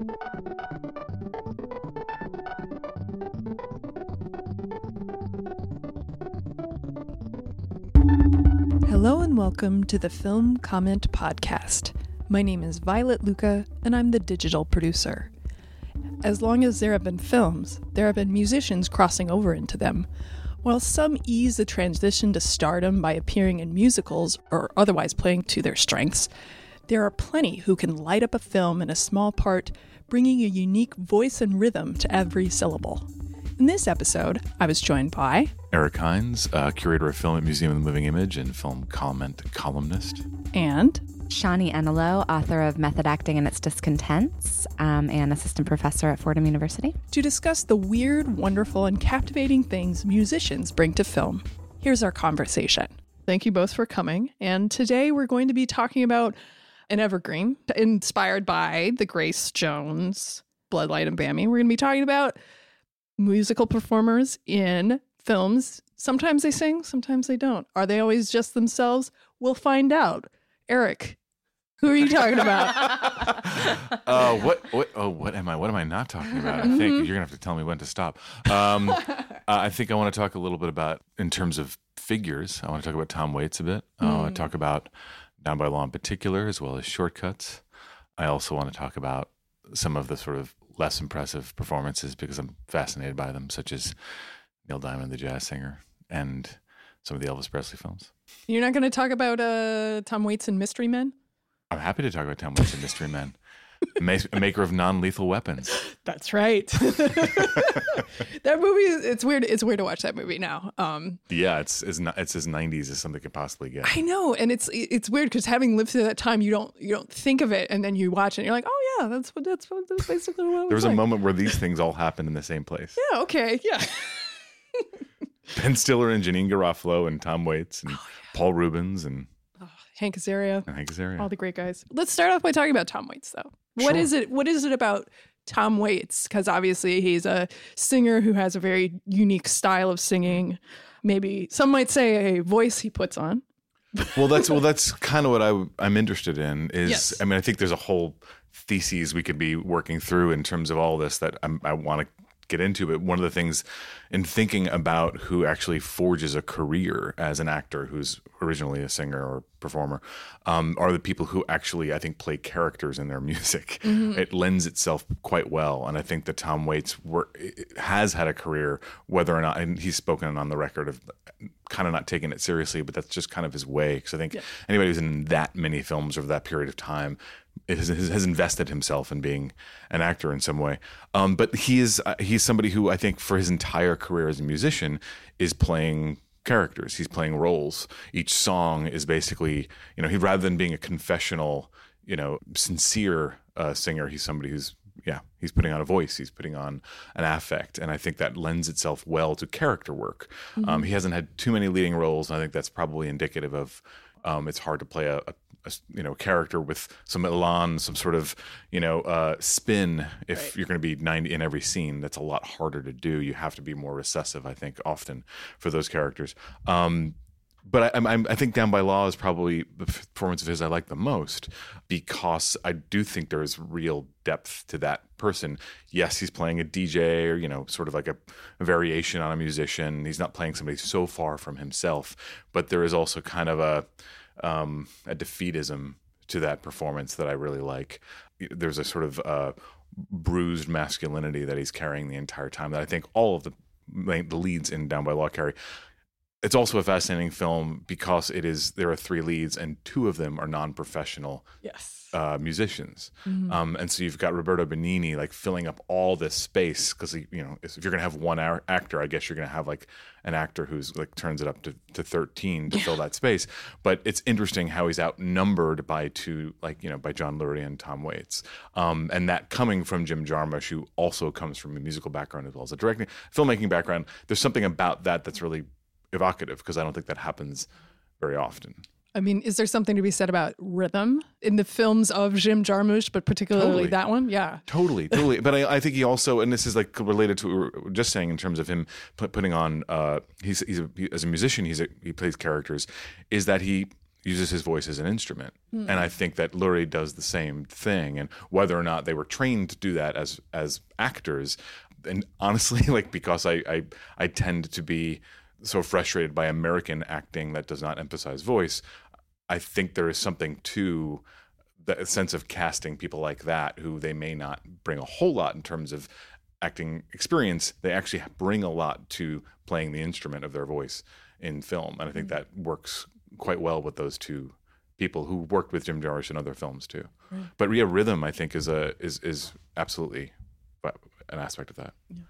Hello and welcome to the Film Comment Podcast. My name is Violet Lucca, and I'm the digital producer. As long as there have been films, there have been musicians crossing over into them. While some ease the transition to stardom by appearing in musicals or otherwise playing to their strengths, there are plenty who can light up a film in a small part, bringing a unique voice and rhythm to every syllable. In this episode, I was joined by Eric Hynes, uh, curator of film at Museum of the Moving Image and film comment columnist. and Shonni Enelow, author of Method Acting and Its Discontents, um, and assistant professor at Fordham University. to discuss the weird, wonderful, and captivating things musicians bring to film. Here's our conversation. Thank you both for coming. And today we're going to be talking about an evergreen inspired by the Grace Jones Bloodlight and Bami. We're going to be talking about musical performers in films. Sometimes they sing, sometimes they don't. Are they always just themselves? We'll find out. Eric, who are you talking about? Uh, what? What? Oh, what am I? What am I not talking about? I think you're gonna have to tell me when to stop. Um, uh, I think I want to talk a little bit about, in terms of figures. I want to talk about Tom Waits a bit. I want to talk about Down by Law in particular, as well as shortcuts. I also want to talk about some of the sort of less impressive performances because I'm fascinated by them, such as Neil Diamond, the jazz singer, and some of the Elvis Presley films. You're not going to talk about uh, Tom Waits and Mystery Men? I'm happy to talk about Tom Waits and Mystery Men, maker of non-lethal weapons. That's right. that movie is it's weird it's weird to watch that movie now. Um Yeah, it's as ni- it's as 90s as something could possibly get. I know and it's it's weird cuz having lived through that time you don't you don't think of it and then you watch it and you're like, "Oh yeah, that's what that's what that's basically what There was a moment where these things all happened in the same place. Yeah, okay. Yeah. Ben Stiller and Janeane Garofalo and Tom Waits and Paul Reubens and, Hank Azaria, Hank Azaria. all the great guys. Let's start off by talking about Tom Waits though. What Sure. is it what is it about Tom Waits cuz obviously he's a singer who has a very unique style of singing. Maybe some might say a voice he puts on. well, that's well, that's kind of what I I'm interested in. Is Yes. I mean, I think there's a whole theses we could be working through in terms of all this that I'm, I want to get into. But one of the things in thinking about who actually forges a career as an actor who's originally a singer or performer um, are the people who actually I think play characters in their music. It lends itself quite well, and I think that Tom Waits work, has had a career, whether or not and he's spoken on the record of kind of not taking it seriously, but that's just kind of his way. Because I think anybody who's in that many films over that period of time has, has invested himself in being an actor in some way. Um, but he is uh, he's somebody who I think for his entire career as a musician is playing characters. He's playing roles. Each song is basically you know he rather than being a confessional you know sincere uh, singer, he's somebody who's yeah, he's putting on a voice, he's putting on an affect, and I think that lends itself well to character work. Um, he hasn't had too many leading roles, and I think that's probably indicative of um, it's hard to play a, a, a you know character with some elan, some sort of you know uh, spin. If you're going to be 90 in every scene, that's a lot harder to do. You have to be more recessive, I think, often for those characters. Um, but I, I'm, I think Down by Law is probably the performance of his I like the most because I do think there is real depth to that person. Yes, he's playing a DJ or, you know, sort of like a, a variation on a musician. He's not playing somebody so far from himself, but there is also kind of a, um, a defeatism to that performance that I really like. There's a sort of uh, bruised masculinity that he's carrying the entire time that I think all of the the leads in Down by Law carry it's also a fascinating film because it is there are three leads and two of them are non-professional Yes. uh, musicians. Um, and so you've got roberto benigni like filling up all this space because you know if you're gonna have one actor i guess you're gonna have like an actor who's like turns it up to, to 13 to fill that space. But it's interesting how he's outnumbered by two like you know by john lurie and tom waits. Um, and that coming from jim jarmusch who also comes from a musical background as well as a directing filmmaking background there's something about that that's really evocative because I don't think that happens very often. I mean, is there something to be said about rhythm in the films of Jim Jarmusch, but particularly Totally. that one? Yeah. Totally, totally. but I, I think he also, and this is like related to what we were just saying in terms of him putting on. Uh, he's he's a, he, as a musician, he's a, he plays characters. Is that he uses his voice as an instrument. And I think that Lurie does the same thing. And whether or not they were trained to do that as as actors, and honestly, like because I I, I tend to be so frustrated by American acting that does not emphasize voice, I think there is something to the sense of casting people like that who they may not bring a whole lot in terms of acting experience. They actually bring a lot to playing the instrument of their voice in film, and I think mm. that works quite well with those two people who worked with Jim Jarmusch in other films too. Mm. But yeah, rhythm I think is a is is absolutely an aspect of that. Yeah,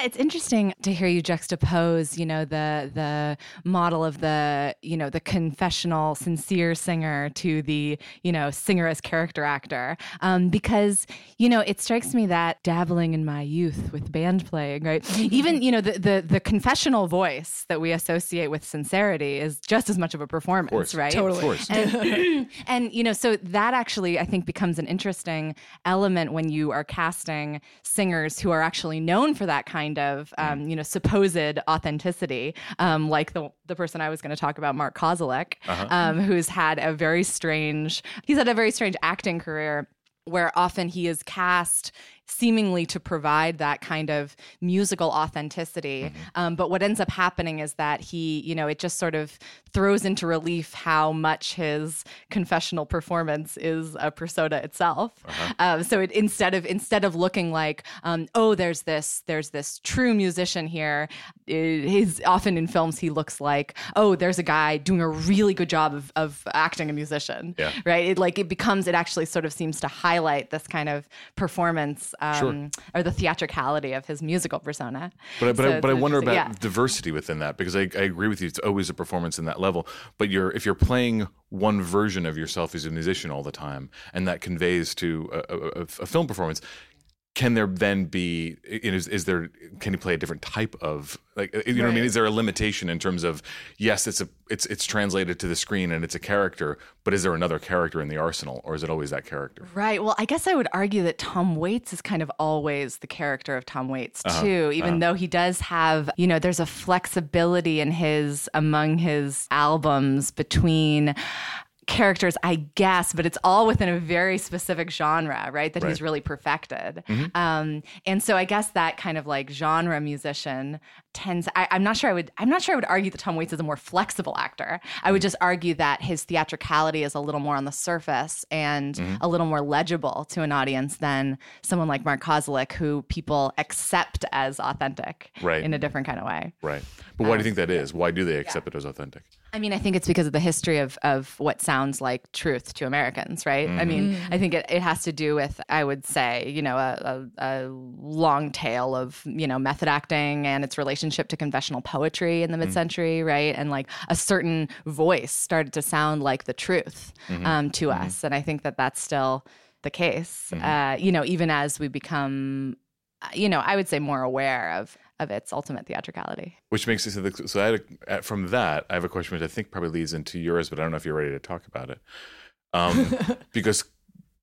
it's interesting to hear you juxtapose, you know, the the model of the, you know, the confessional, sincere singer to the, you know, singer as character actor, um, because you know it strikes me that dabbling in my youth with band playing, right? Even you know the, the the confessional voice that we associate with sincerity is just as much of a performance, course. right? Totally. Of course. and, and you know so that actually i think becomes an interesting element when you are casting singers who are actually known for that kind of um, you know supposed authenticity um, like the the person i was going to talk about mark kozelek um, who's had a very strange he's had a very strange acting career where often he is cast seemingly to provide that kind of musical authenticity. Um, but what ends up happening is that he, you know, it just sort of throws into relief how much his confessional performance is a persona itself. Um, so it, instead of instead of looking like, um, oh, there's this there's this true musician here, i- he's often in films he looks like, oh, there's a guy doing a really good job of, of acting a musician Yeah. right? It like it becomes it actually sort of seems to highlight this kind of performance um, or the theatricality of his musical persona. But I, but So I, but I wonder about yeah. diversity within that because I, I agree with you. It's always a performance in that level. But you're if you're playing one version of yourself as a musician all the time, and that conveys to a, a- a film performance. Can there then be is, is there can you play a different type of like you know what I mean is there a limitation in terms of yes it's a it's it's translated to the screen and it's a character but is there another character in the arsenal or is it always that character Right. Well, I guess I would argue that Tom Waits is kind of always the character of Tom Waits Uh-huh. too, even though he does have, you know, there's a flexibility in his among his albums between characters, I guess, but it's all within a very specific genre, right? That he's really perfected. Mm-hmm. Um, and so I guess that kind of like genre musician tends. I, I'm not sure. I would. I'm not sure. I would argue that Tom Waits is a more flexible actor. I would mm-hmm. just argue that his theatricality is a little more on the surface and mm-hmm. a little more legible to an audience than someone like Mark Kozelek, who people accept as authentic Right. in a different kind of way. right but why do you um, think that is why do they accept it as authentic I mean, I think it's because of the history of of what sounds like truth to Americans, right? I mean, I think it, it has to do with, I would say, you know, a, a, a long tail of, you know, method acting and its relationship to confessional poetry in the mid century, right? And like a certain voice started to sound like the truth um, to us. And I think that that's still the case, uh, you know, even as we become, uh, you know, I would say more aware of of its ultimate theatricality. Which makes it so, the, so I had a, uh, from that I have a question which I think probably leads into yours, but I don't know if you're ready to talk about it. Um, because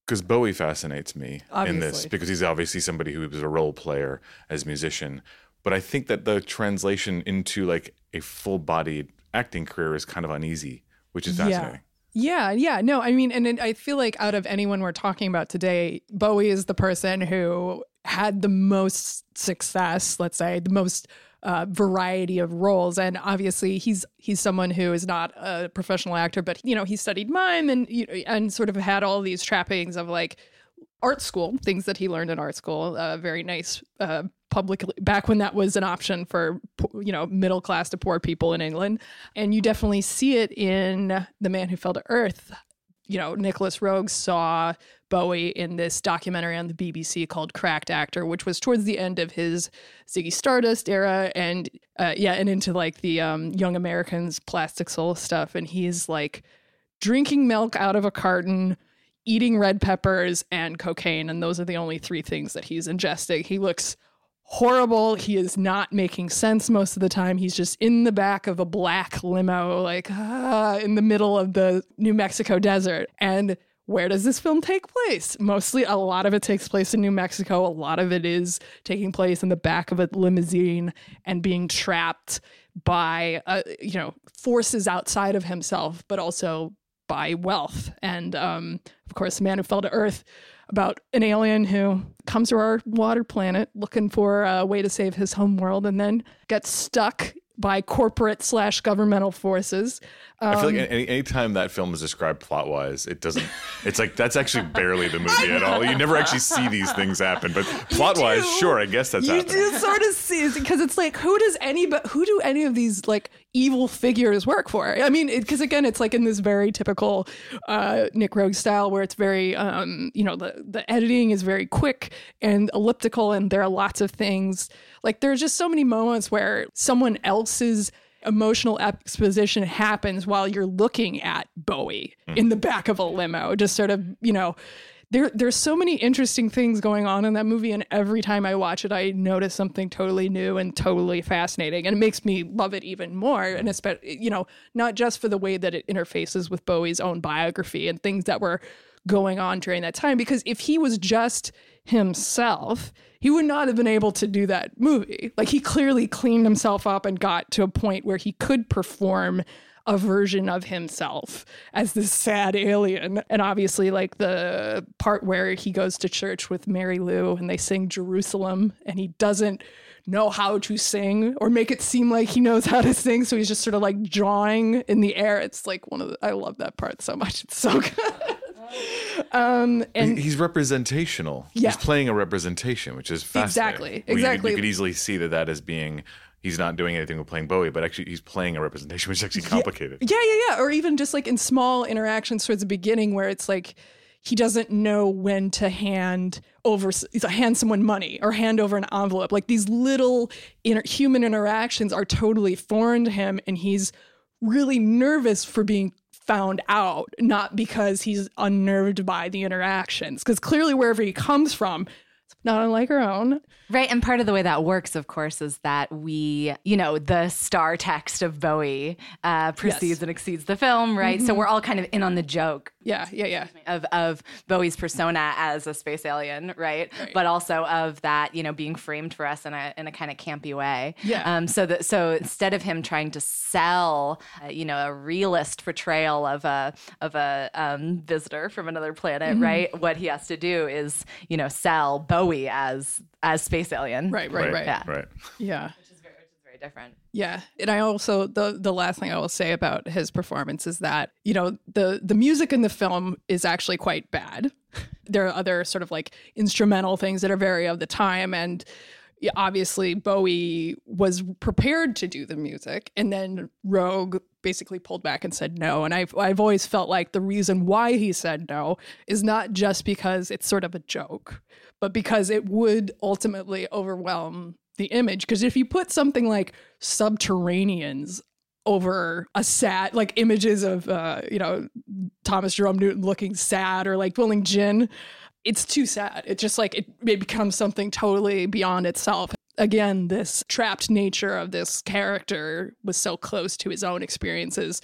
because Bowie fascinates me in this because he's obviously somebody who was a role player as musician, but I think that the translation into like a full bodied acting career is kind of uneasy, which is fascinating. Yeah, yeah. No, I mean, and it, I feel like out of anyone we're talking about today, Bowie is the person who had the most success, let's say, the most uh, variety of roles. And obviously, he's he's someone who is not a professional actor, but you know, he studied mime and you know, and sort of had all these trappings of like art school, things that he learned in art school. Uh, very nice uh, public back when that was an option for you know middle class to poor people in England, and you definitely see it in The Man Who Fell to Earth. You know, Nicolas Roeg saw Bowie in this documentary on the BBC called Cracked Actor, which was towards the end of his Ziggy Stardust era, and uh, yeah, and into like the um, Young Americans Plastic Soul stuff, and he's like drinking milk out of a carton eating red peppers and cocaine. And those are the only three things that he's ingesting. He looks horrible he is not making sense most of the time he's just in the back of a black limo like ah, in the middle of the new mexico desert and where does this film take place? Mostly, a lot of it takes place in New Mexico. A lot of it is taking place in the back of a limousine and being trapped by, uh, you know, forces outside of himself, but also by wealth. And um, of course, Man Who Fell to Earth about an alien who comes to our water planet looking for a way to save his home world and then gets stuck by corporate slash governmental forces. I feel Um, like any time that film is described plot wise, it doesn't. It's like that's actually barely the movie at all. You never actually see these things happen, but plot wise, sure, I guess that's you happening. do sort of see because it's like who does any but who do any of these like evil figures work for. I mean because again it's like in this very typical uh nick roeg style where it's very um you know the the editing is very quick and elliptical and there are lots of things. Like there's just so many moments where someone else's emotional exposition happens while you're looking at bowie in the back of a limo just sort of you know there there's so many interesting things going on in that movie and every time I watch it I notice something totally new and totally fascinating and it makes me love it even more and especially you know not just for the way that it interfaces with Bowie's own biography and things that were going on during that time because if he was just himself he would not have been able to do that movie. Like he clearly cleaned himself up and got to a point where he could perform a version of himself as this sad alien. And obviously, like the part where he goes to church with Mary Lou and they sing Jerusalem and he doesn't know how to sing or make it seem like he knows how to sing. So he's just sort of like drawing in the air. It's like one of the, I love that part so much. It's so good. um, and He's representational. Yeah. He's playing a representation, which is fascinating. Exactly, Well, you could- exactly. You could, easily see that that as being he's not doing anything with playing Bowie, but actually he's playing a representation, which is actually complicated. Yeah, yeah, yeah. Or even just like in small interactions towards the beginning where it's like he doesn't know when to hand over uh, hand someone money or hand over an envelope. Like these little inter- human interactions are totally foreign to him and he's really nervous for being found out, not because he's unnerved by the interactions. Because clearly wherever he comes from, not unlike our own. Right. And part of the way that works, of course, is that we, you know, the star text of Bowie uh, precedes Yes. and exceeds the film, right? So we're all kind of in on the joke Yeah, yeah, yeah. of, of Bowie's persona as a space alien, right? But also of that, you know, being framed for us in a, in a kind of campy way. Yeah. Um, so that, so instead of him trying to sell, uh, you know, a realist portrayal of a, of a um, visitor from another planet, Mm-hmm. right? What he has to do is, you know, sell Bowie as, as space alien. Right, right, right. Yeah. Right. Yeah. Which is very different. Yeah, and I also the the last thing I will say about his performance is that you know the the music in the film is actually quite bad. There are other sort of like instrumental things that are very of the time, and obviously Bowie was prepared to do the music, and then Roeg basically pulled back and said no. And I've I've always felt like the reason why he said no is not just because it's sort of a joke, but because it would ultimately overwhelm the image. Because if you put something like subterraneans over a sad like images of uh you know thomas jerome newton looking sad or like pulling gin it's too sad it just like it, it becomes something totally beyond itself again this trapped nature of this character was so close to his own experiences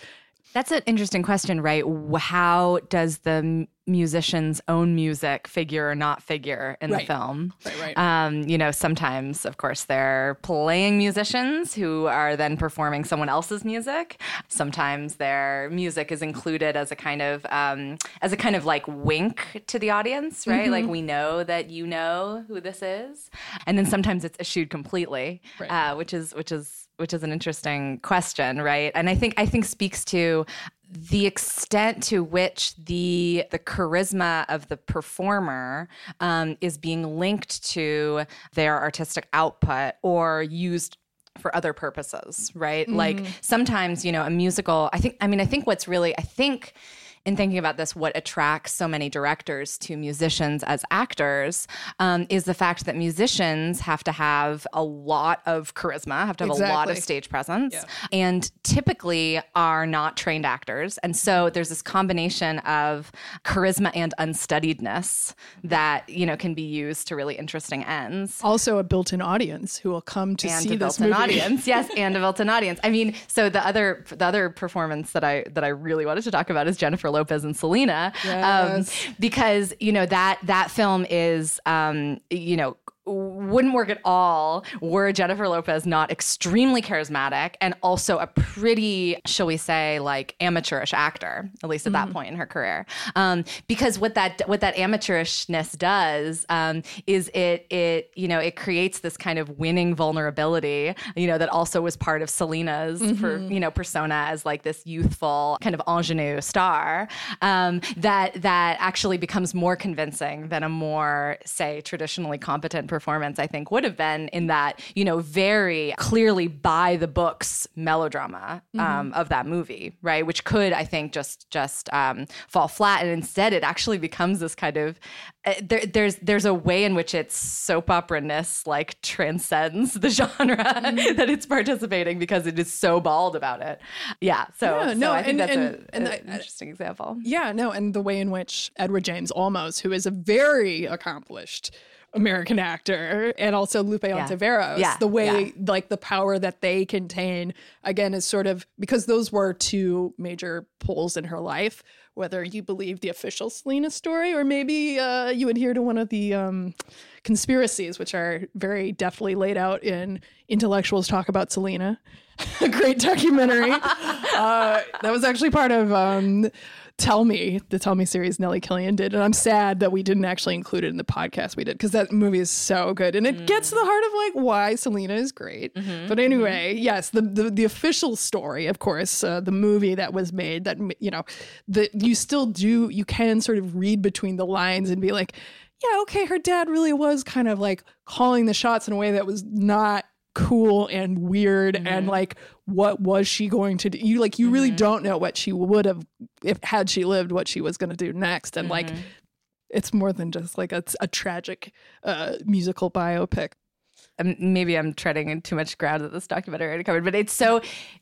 That's an interesting question, right? How does the musician's own music figure or not figure in Right. the film? right right Um, you know, sometimes, of course, they're playing musicians who are then performing someone else's music. Sometimes their music is included as a kind of um, as a kind of like wink to the audience, right? Like we know that you know who this is, and then sometimes it's eschewed completely, Right. uh, which is which is which is an interesting question, right? And I think I think speaks to the extent to which the the charisma of the performer um, is being linked to their artistic output or used for other purposes, right? Like sometimes, you know, a musical. I think. I mean, I think what's really. I think in thinking about this, what attracts so many directors to musicians as actors um, is the fact that musicians have to have a lot of charisma, have to have a lot of stage presence, Yeah. and typically are not trained actors. And so there's this combination of charisma and unstudiedness that you know can be used to really interesting ends. also a built-in audience who will come to And see a this built-in movie audience, yes, and a built-in audience. I mean, so the other the other performance that I that I really wanted to talk about is Jennifer Lopez and Selena, Yes. um, because you know that that film is um, you know wouldn't work at all were Jennifer Lopez not extremely charismatic and also a pretty, shall we say, like amateurish actor, at least at mm-hmm. that point in her career. Um, because what that what that amateurishness does um, is it it you know it creates this kind of winning vulnerability, you know, that also was part of Selena's mm-hmm. per, you know persona as like this youthful kind of ingenue star um, that that actually becomes more convincing than a more say traditionally competent performance, I think, would have been in that, you know, very clearly by the books melodrama um, mm-hmm. of that movie, right? Which could, I think, just just um, fall flat, and instead it actually becomes this kind of uh, there, there's there's a way in which its soap opera ness like transcends the genre mm-hmm. that it's participating because it is so bald about it. Yeah, so, yeah, no, so I think and, that's and, a, and an interesting example. Yeah, no, and the way in which Edward James Olmos, who is a very accomplished American actor and also Lupe yeah. Ontiveros. Yeah. The way, yeah. like, the power that they contain, again, is sort of because those were two major poles in her life. Whether you believe the official Selena story or maybe uh, you adhere to one of the um, conspiracies, which are very deftly laid out in Intellectuals Talk About Selena, a great documentary. uh, that was actually part of. Um, Tell Me, the Tell Me series Nellie Killian did. And I'm sad that we didn't actually include it in the podcast we did because that movie is so good. And it mm. gets to the heart of like why Selena is great. Mm-hmm, but anyway, mm-hmm. yes, the, the, the official story, of course, uh, the movie that was made that, you know, that you still do, you can sort of read between the lines and be like, yeah, okay, her dad really was kind of like calling the shots in a way that was not cool and weird mm-hmm. and like what was she going to do you like you mm-hmm. really don't know what she would have if had she lived what she was going to do next and mm-hmm. like it's more than just like a, a tragic uh, musical biopic um, maybe I'm treading in too much ground that this documentary already covered, but it's so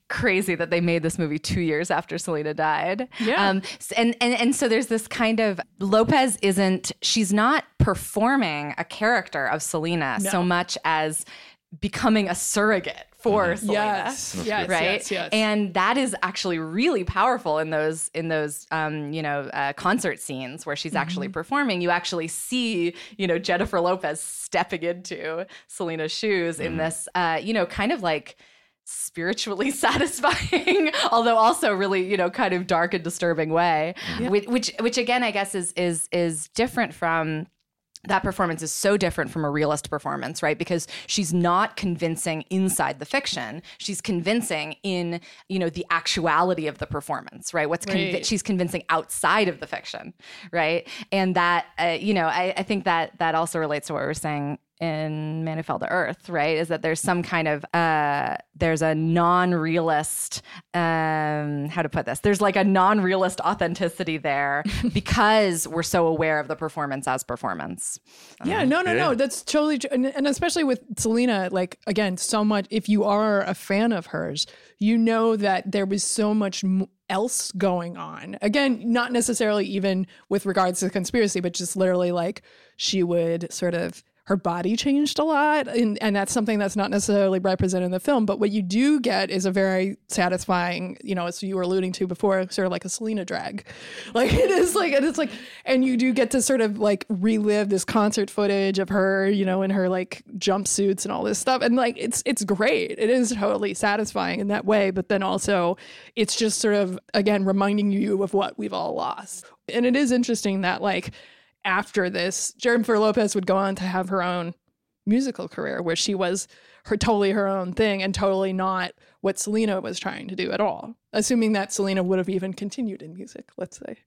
crazy that they made this movie two years after Selena died. Yeah. Um, and, and, and so there's this kind of Lopez isn't, she's not performing a character of Selena no. so much as becoming a surrogate for mm-hmm. Selena, yes, yes, right? Yes, yes. And that is actually really powerful in those in those um, you know uh, concert scenes where she's mm-hmm. actually performing. You actually see you know Jennifer Lopez stepping into Selena's shoes mm-hmm. in this uh, you know kind of like spiritually satisfying although also really you know kind of dark and disturbing way yeah. which, which which again i guess is is is different from that performance is so different from a realist performance, right? Because she's not convincing inside the fiction. She's convincing in, you know, the actuality of the performance, right? What's right. Convi- she's convincing outside of the fiction, right? And that, uh, you know, I, I think that that also relates to what we were saying in Man Who Fell to Earth, right? Is that there's some kind of uh, there's a non-realist um, how to put this? There's like a non-realist authenticity there because we're so aware of the performance as performance. Yeah, no, no, yeah. no. That's totally true. And, and especially with Selena, like again, so much. If you are a fan of hers, you know that there was so much. else going on. Again, not necessarily even with regards to the conspiracy, but just literally like she would sort of her body changed a lot and, and that's something that's not necessarily represented in the film but what you do get is a very satisfying you know as you were alluding to before sort of like a selena drag. Like it is like and it's like and you do get to sort of like relive this concert footage of her you know in her like jumpsuits and all this stuff and like it's it's great. It is totally satisfying in that way but then also it's just sort of again reminding you of what we've all lost. And it is interesting that like after this, Jennifer Lopez would go on to have her own musical career where she was her totally her own thing and totally not what Selena was trying to do at all. Assuming that Selena would have even continued in music, let's say.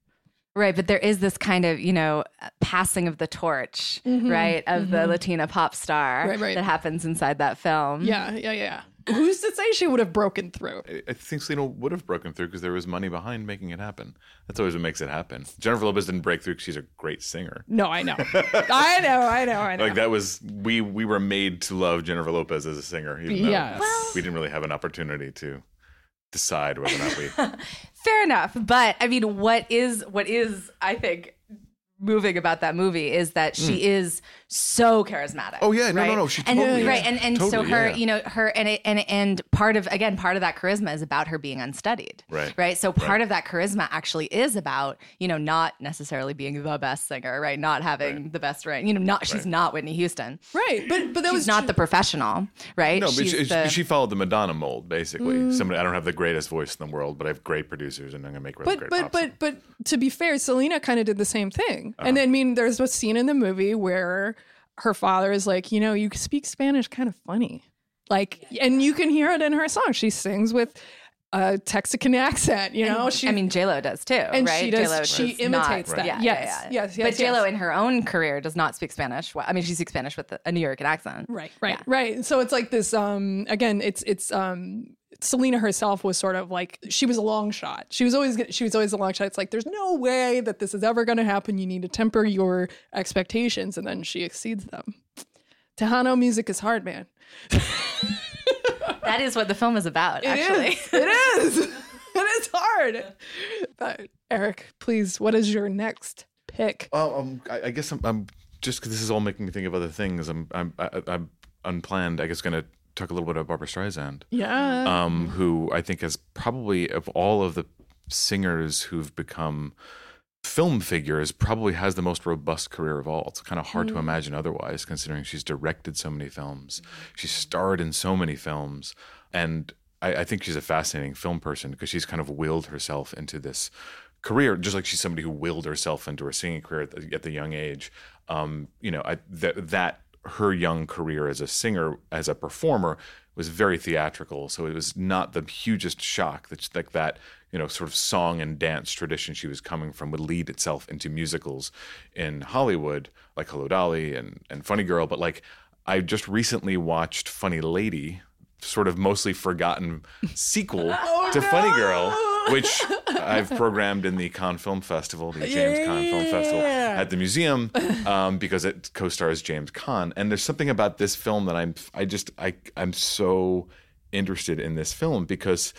Right, but there is this kind of, you know, passing of the torch, mm-hmm, right, of mm-hmm. the Latina pop star right, right. that happens inside that film. Yeah, yeah, yeah. Who's to say she would have broken through? I think Selena would have broken through because there was money behind making it happen. That's always what makes it happen. Jennifer Lopez didn't break through because she's a great singer. No, I know, I know, I know, I know. Like that was we we were made to love Jennifer Lopez as a singer. Even yes. Well, we didn't really have an opportunity to decide whether or not we. Fair enough, but I mean, what is what is I think moving about that movie is that she mm. is so charismatic. Oh, yeah. No, no, right? no, she and, totally is. right, and and so her, yeah. you know, her and it, and and part of again, part of that charisma is about her being unstudied. Right. Right. So part of that charisma actually is about you know not necessarily being the best singer, right? Not having the best range. You know, not she's Right. not Whitney Houston. Right, but but that She's was not the professional, right? No, but she's she, the, she followed the Madonna mold, basically. Mm. Somebody, I don't have the greatest voice in the world, but I have great producers, and I'm gonna make really but great but pop but but to be fair, Selena kind of did the same thing. Uh-huh. And I mean, there's a scene in the movie where her father is like, you know, you speak Spanish kind of funny, like, and you can hear it in her song. She sings with a Texican accent. You know, she. I mean, J Lo does too, and right? she does. J-Lo She imitates not- that. Yeah, yes, yeah, yeah. yes, yes, But J Lo yes. in her own career does not speak Spanish. Well, I mean, she speaks Spanish with a New York accent. Right, right, Yeah. right. So it's like this. Um, again, it's it's um. Selena herself was sort of like she was a long shot. She was always she was always a long shot. It's like there's no way that this is ever going to happen. You need to temper your expectations, and then she exceeds them. Tejano music is hard, man. That is what the film is about, It actually. is. It is. it is hard. But Eric, please, what is your next pick? Well, um, I, I guess I'm, I'm just because this is all making me think of other things. I'm I'm I, I'm unplanned. I guess going to talk a little bit about Barbra Streisand, Yeah. um, who I think has probably of all of the singers who've become film figures, probably has the most robust career of all. It's kind of hard to imagine otherwise, considering she's directed so many films, she's starred in so many films, and I, I think she's a fascinating film person because she's kind of willed herself into this career, just like she's somebody who willed herself into her singing career at the, at the young age. Um, you know, I, that that her young career as a singer, as a performer, was very theatrical. So it was not the hugest shock that like that you know sort of song and dance tradition she was coming from would lead itself into musicals in Hollywood, like Hello Dolly and and Funny Girl. But like I just recently watched Funny Lady, sort of mostly forgotten sequel oh, to Funny Girl, which I've programmed in the Caan Film Festival, the James Caan Film Festival at the museum, um, because it co-stars James Caan. And there's something about this film that I'm, I just, I, I'm so interested in this film because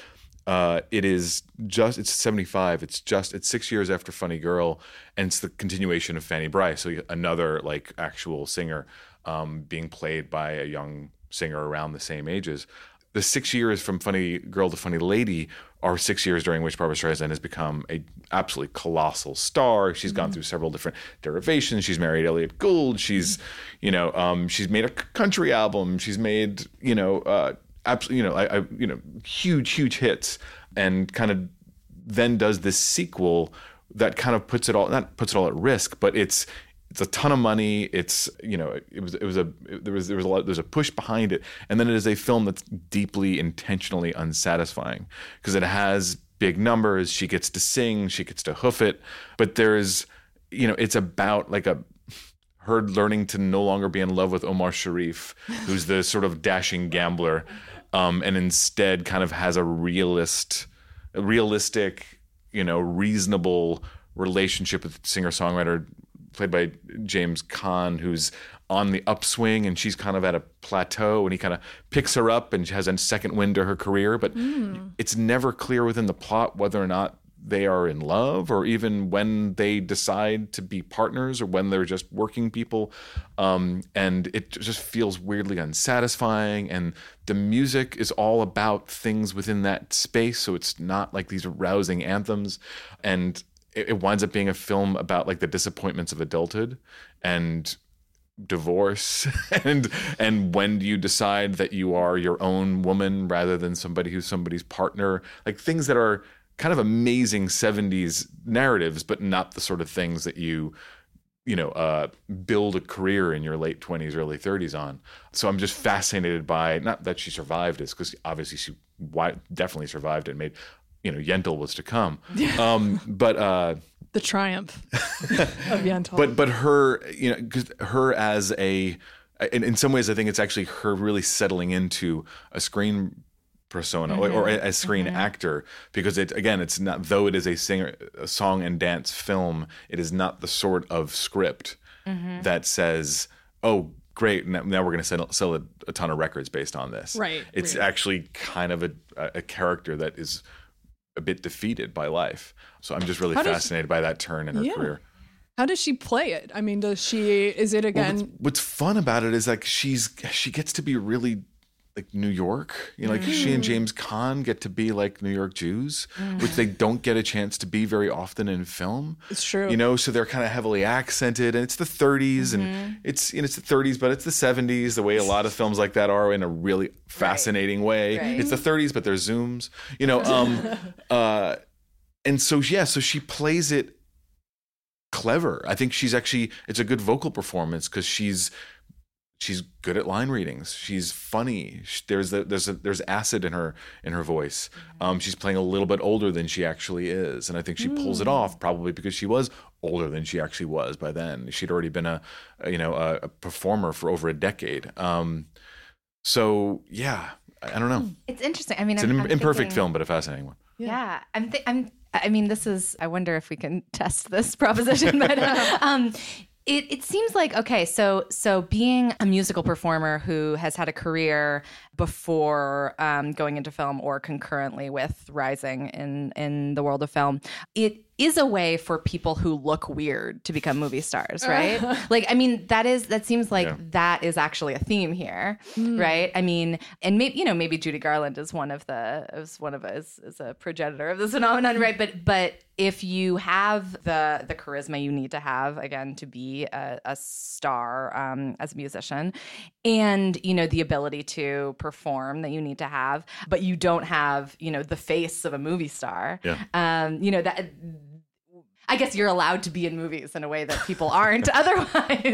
uh, it is just it's 75 it's just it's six years after funny girl and it's the continuation of fanny brice so another like actual singer um, being played by a young singer around the same ages the six years from funny girl to funny lady are six years during which barbra streisand has become a absolutely colossal star. She's gone through several different derivations. She's married elliott gould. She's you know um, she's made a country album. She's made you know uh, absolutely, you know, I, I, you know, huge, huge hits, and kind of then does this sequel that kind of puts it all not puts it all at risk, but it's it's a ton of money. It's you know, it was it was a there was there was a lot there's a push behind it, and then it is a film that's deeply intentionally unsatisfying because it has big numbers. She gets to sing, she gets to hoof it, but there's you know, it's about like a her learning to no longer be in love with Omar Sharif, who's the sort of dashing gambler, um, and instead kind of has a realist, realistic, you know, reasonable relationship with singer songwriter played by James Caan, who's on the upswing and she's kind of at a plateau, and he kind of picks her up and she has a second wind to her career, but it's never clear within the plot whether or not they are in love or even when they decide to be partners or when they're just working people. Um, and it just feels weirdly unsatisfying and the music is all about things within that space so it's not like these rousing anthems. And it, it winds up being a film about like the disappointments of adulthood and divorce and and when you decide that you are your own woman rather than somebody who's somebody's partner? Like things that are kind of amazing 70s narratives but not the sort of things that you you know uh, build a career in your late 20s early 30s on. So i'm just fascinated by not that she survived this because obviously she definitely survived it and made you know yentl was to come. Um, but uh the triumph of Yentl. but but her you know her as a in, in some ways i think it's actually her really settling into a screen persona or, or a, screen actor. Because it again it's not though it is a singer a song and dance film it is not the sort of script that says oh great now, now we're going to sell, sell a, a ton of records based on this. Right, it's right. actually kind of a, a character that is a bit defeated by life so i'm just really How fascinated by that turn in her Yeah. career How does she play it? I mean, does she? Is it Well, again? what's, what's fun about it is like she's she gets to be really like New York. You know, like she Mm. and James Caan get to be like New York Jews, which they don't get a chance to be very often in film. It's true. You know, so they're kind of heavily accented, and it's the 30s, Mm-hmm. and it's you know, it's the 30s, but it's the 70s. The way a lot of films like that are in a really fascinating way. Right. It's the 30s, but there's zooms. You know, um, uh, and so yeah, so she plays it clever. I think she's actually it's a good vocal performance because she's she's good at line readings. She's funny. Sh- There's the, there's a, there's acid in her in her voice. Um, she's playing a little bit older than she actually is, and I think she pulls it off probably because she was older than she actually was by then. She'd already been a, a, you know a, a performer for over a decade. Um, so yeah, I, I don't know. It's interesting. I mean, It's I'm, an I'm imperfect thinking- film, but a fascinating one. Yeah, I'm. Th- I'm. I mean, this is. I wonder if we can test this proposition, but um, it it seems like okay. So so being a musical performer who has had a career before um, going into film or concurrently with rising in in the world of film, it is a way for people who look weird to become movie stars, right? like, I mean, that is that seems like Yeah. that is actually a theme here, right? I mean, and maybe you know maybe Judy Garland is one of the is one of us is a progenitor of this phenomenon, right? But but if you have the the charisma you need to have again to be a, a star um, as a musician, and you know the ability to perform that you need to have, but you don't have you know the face of a movie star, Yeah. um, you know that. I guess you're allowed to be in movies in a way that people aren't otherwise.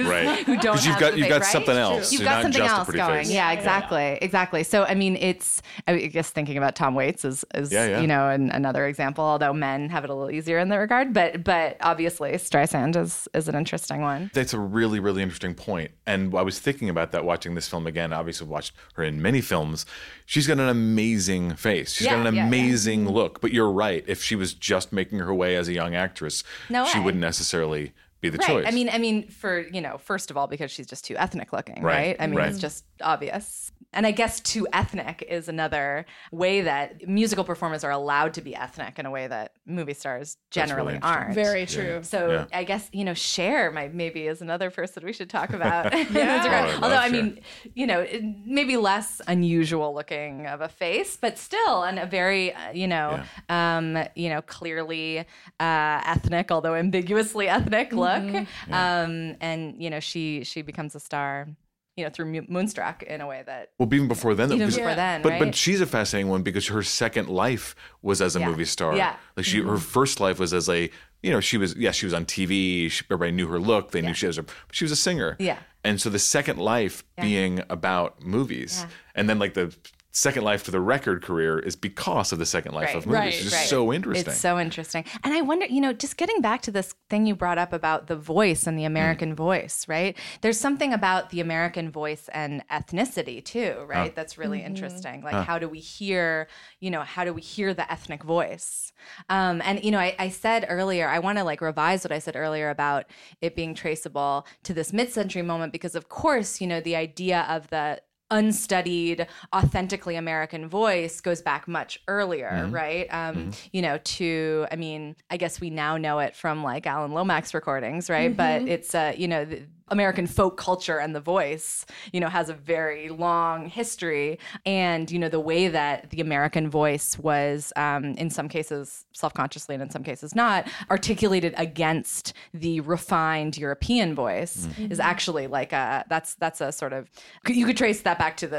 Right. Who don't Because you've got you've face, got right? something else. You've You're got something else going. face. Yeah, exactly, exactly. So I mean, it's I guess thinking about Tom Waits is is Yeah, yeah. you know an, another example. Although men have it a little easier in that regard, but but obviously Streisand is is an interesting one. That's a really, really interesting point. And I was thinking about that watching this film again. Obviously, watched her in many films. She's got an amazing face. She's Yeah, got an yeah, yeah. amazing look. But you're right. If she was just making her way as a young actress, No she wouldn't necessarily be the Right. choice. I mean, I mean, for you know, first of all, because she's just too ethnic looking, Right, right? I mean, right. it's just obvious. And I guess too ethnic is another way that musical performers are allowed to be ethnic in a way that movie stars generally really aren't. Very true. So Yeah. I guess you know, Cher might maybe is another person we should talk about. Yeah. Oh, Although I Cher. mean, you know, maybe less unusual looking of a face, but still, and a very uh, you know, um, you know, clearly uh, ethnic, although ambiguously ethnic look. Um, and you know, she she becomes a star. You know, through Mo- Moonstruck in a way that well, even before then, even before then, but right? but she's a fascinating one because her second life was as a Yeah. movie star. Yeah. like she Mm-hmm. her first life was as a you know she was yeah, she was on TV. She, everybody knew her look. They Yeah. knew she was a she was a singer. Yeah. and so the second life Yeah. being about movies, Yeah. and then like the second life to the record career is because of the second life Right. of movies. Right, it's just right. so interesting. It's so interesting. And I wonder, you know, just getting back to this thing you brought up about the voice and the American voice, right? There's something about the American voice and ethnicity too, right? That's really interesting. Like, how do we hear, you know, how do we hear the ethnic voice? Um, and, you know, I, I said earlier, I want to like revise what I said earlier about it being traceable to this mid century moment because, of course, you know, the idea of the unstudied, authentically American voice goes back much earlier, right? Um, You know, to I mean, I guess we now know it from like Alan Lomax recordings, right? But it's uh, you know, the American folk culture and the voice, you know, has a very long history, and you know, the way that the American voice was, um, in some cases self-consciously and in some cases not, articulated against the refined European voice is actually like a that's that's a sort of you could trace that back to the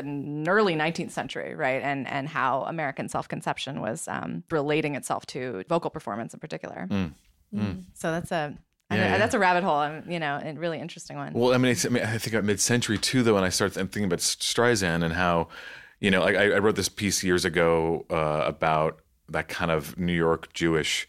early 19th century, right? And and how American self-conception was um, relating itself to vocal performance in particular. So that's a I Yeah, know, yeah. that's a rabbit hole, um, you know, a really interesting one. Well, I mean, it's, I mean, I think about mid-century too, though, and I start I'm thinking about Streisand and how, you know, I, I wrote this piece years ago uh, about that kind of New York Jewish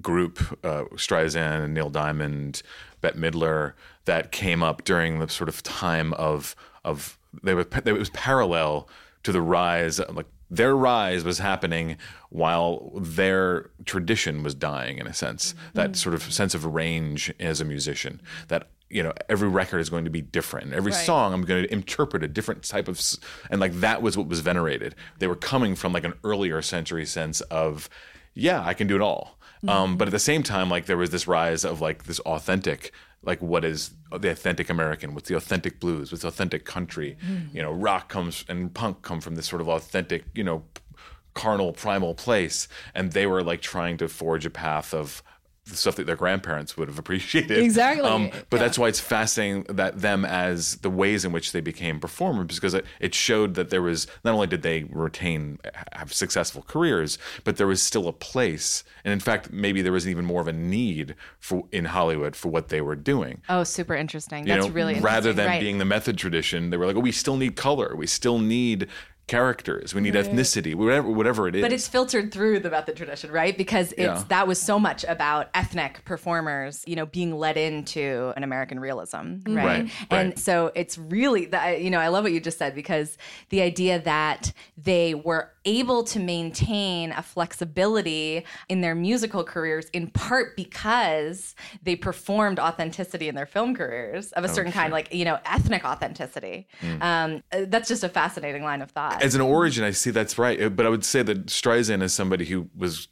group, uh, Streisand and Neil Diamond, Bette Midler, that came up during the sort of time of of they were it was parallel to the rise like their rise was happening while their tradition was dying in a sense. That mm-hmm. sort of sense of range as a musician. That you know every record is going to be different. Every Right. song i'm going to interpret a different type of and like that was what was venerated. They were coming from like an earlier century sense of yeah, I can do it all. Um, but at the same time, like there was this rise of like this authentic, like what is the authentic American? What's the authentic blues? What's authentic country? You know, rock comes and punk come from this sort of authentic, you know, carnal primal place, and they were like trying to forge a path of the stuff that their grandparents would have appreciated. Um, Exactly. but Yeah. that's why it's fascinating that them as the ways in which they became performers because it, it showed that there was not only did they retain have successful careers, but there was still a place, and in fact, maybe there was even more of a need for in Hollywood for what they were doing. Oh, super interesting. You That's know, really interesting. rather than right. being the method tradition, they were like, oh, we still need color, we still need characters, we need ethnicity, whatever whatever it is. But it's filtered through the method tradition, right? Because it's Yeah. that was so much about ethnic performers, you know, being led into an American realism, mm-hmm. right? Right, And right. so it's really that you know, I love what you just said because the idea that they were able to maintain a flexibility in their musical careers in part because they performed authenticity in their film careers of a certain kind, like you know, ethnic authenticity. Um, uh, that's just a fascinating line of thought. as an origin, I see that's right. Uh, But I would say that Streisand is somebody who was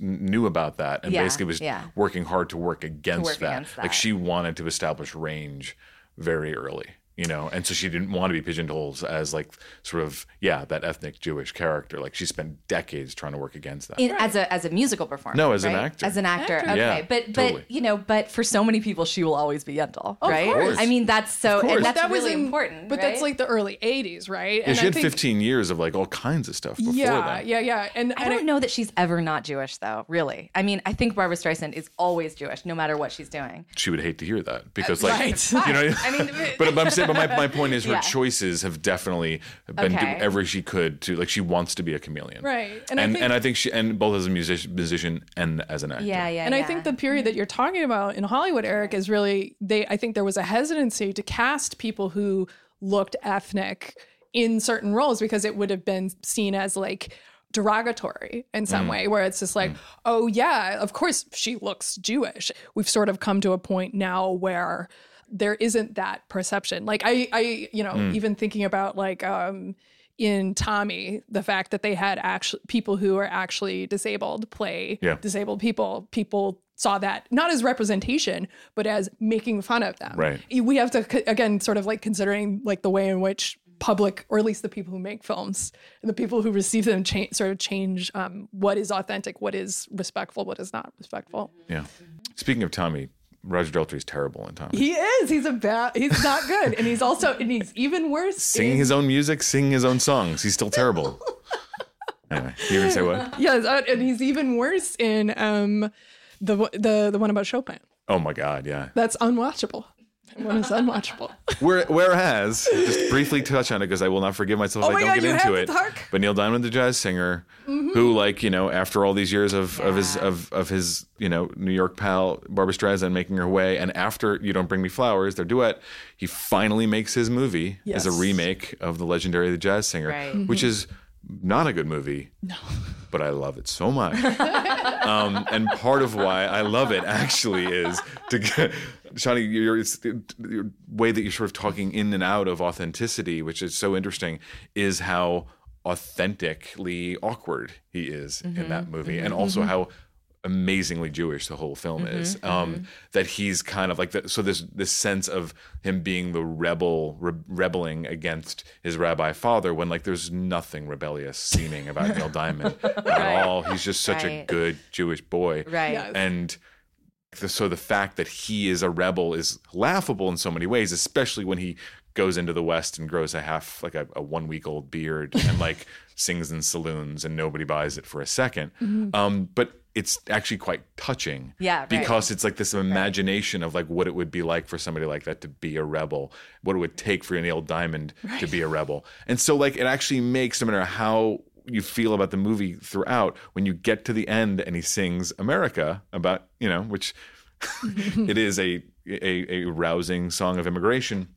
knew about that and Yeah, basically was yeah. working hard to work against work that. against Like she wanted to establish range very early, you know, and so she didn't want to be pigeonholed as like sort of yeah that ethnic Jewish character. Like she spent decades trying to work against that. in, as a as a musical performer. No, as an actor. As an actor. Okay, Yeah, but but totally. you know, but for so many people, she will always be Yentl, right? course. I mean, that's so, and that's that really was in- important. But right? that's like the early '80s, right? yeah, she I had think- 15 years of like all kinds of stuff before Yeah, that. yeah, yeah. And, I don't know that she's ever not Jewish, though. Really, I mean, I think Barbra Streisand is always Jewish, no matter what she's doing. She would hate to hear that because uh, like right. you know I mean, but, but I'm saying, but my, my point is her Yeah. choices have definitely been Okay. doing every she could to like she wants to be a chameleon, Right. And And and I I, think- think she and both as a musician, musician and as an actor. yeah, yeah. And yeah. I think the period that you're talking about in Hollywood, Eric, is really they. I think there was a hesitancy to cast people who looked ethnic in certain roles because it would have been seen as like derogatory in some mm. way where it's just like mm. oh yeah of course she looks jewish we've sort of come to a point now where there isn't that perception like i i you know even thinking about like um in Tommy, the fact that they had actually people who are actually disabled play Yeah. disabled people, people saw that not as representation, but as making fun of them. Right. We have to again sort of like considering like the way in which public, or at least the people who make films and the people who receive them, cha- sort of change um, what is authentic, what is respectful, what is not respectful. Yeah. Speaking of Tommy, Roger Daltrey's terrible in Tommy. He is. He's a bad. He's not good, and he's also and he's even worse. Singing in- his own music, singing his own songs. He's still terrible. anyway, you gonna say what? Yes, uh, and he's even worse in um, the the the one about Chopin. Oh my God, yeah. That's unwatchable. That one is unwatchable. Where, whereas, just briefly touch on it because I will not forgive myself if Oh my I don't God, get you into it. to talk. But Neil Diamond, the jazz singer, who, like you know, after all these years of, of his of of his you know New York pal Barbra Streisand making her way, and after You Don't Bring Me Flowers, their duet, he finally makes his movie as a remake of the legendary The Jazz Singer, Right. which is not a good movie. No. But I love it so much. um, and part of why I love it actually is to get, Shonni, your, your way that you're sort of talking in and out of authenticity, which is so interesting, is how authentically awkward he is in mm-hmm. that movie, mm-hmm. and also mm-hmm. how amazingly Jewish the whole film is. Um, That he's kind of like that. So there's this sense of him being the rebel, re- rebelling against his rabbi father, when like there's nothing rebellious seeming about Neil Diamond at all. He's just such a good Jewish boy, right. Yes. and the, so the fact that he is a rebel is laughable in so many ways, especially when he goes into the West and grows a half like a, a one week old beard and like sings in saloons and nobody buys it for a 2nd Um, but it's actually quite touching. Yeah, right. Because it's like this imagination of like what it would be like for somebody like that to be a rebel, what it would take for Neil Diamond to be a rebel. And so like it actually makes no matter how you feel about the movie throughout, when you get to the end and he sings America about, you know, which it is a, a a rousing song of immigration.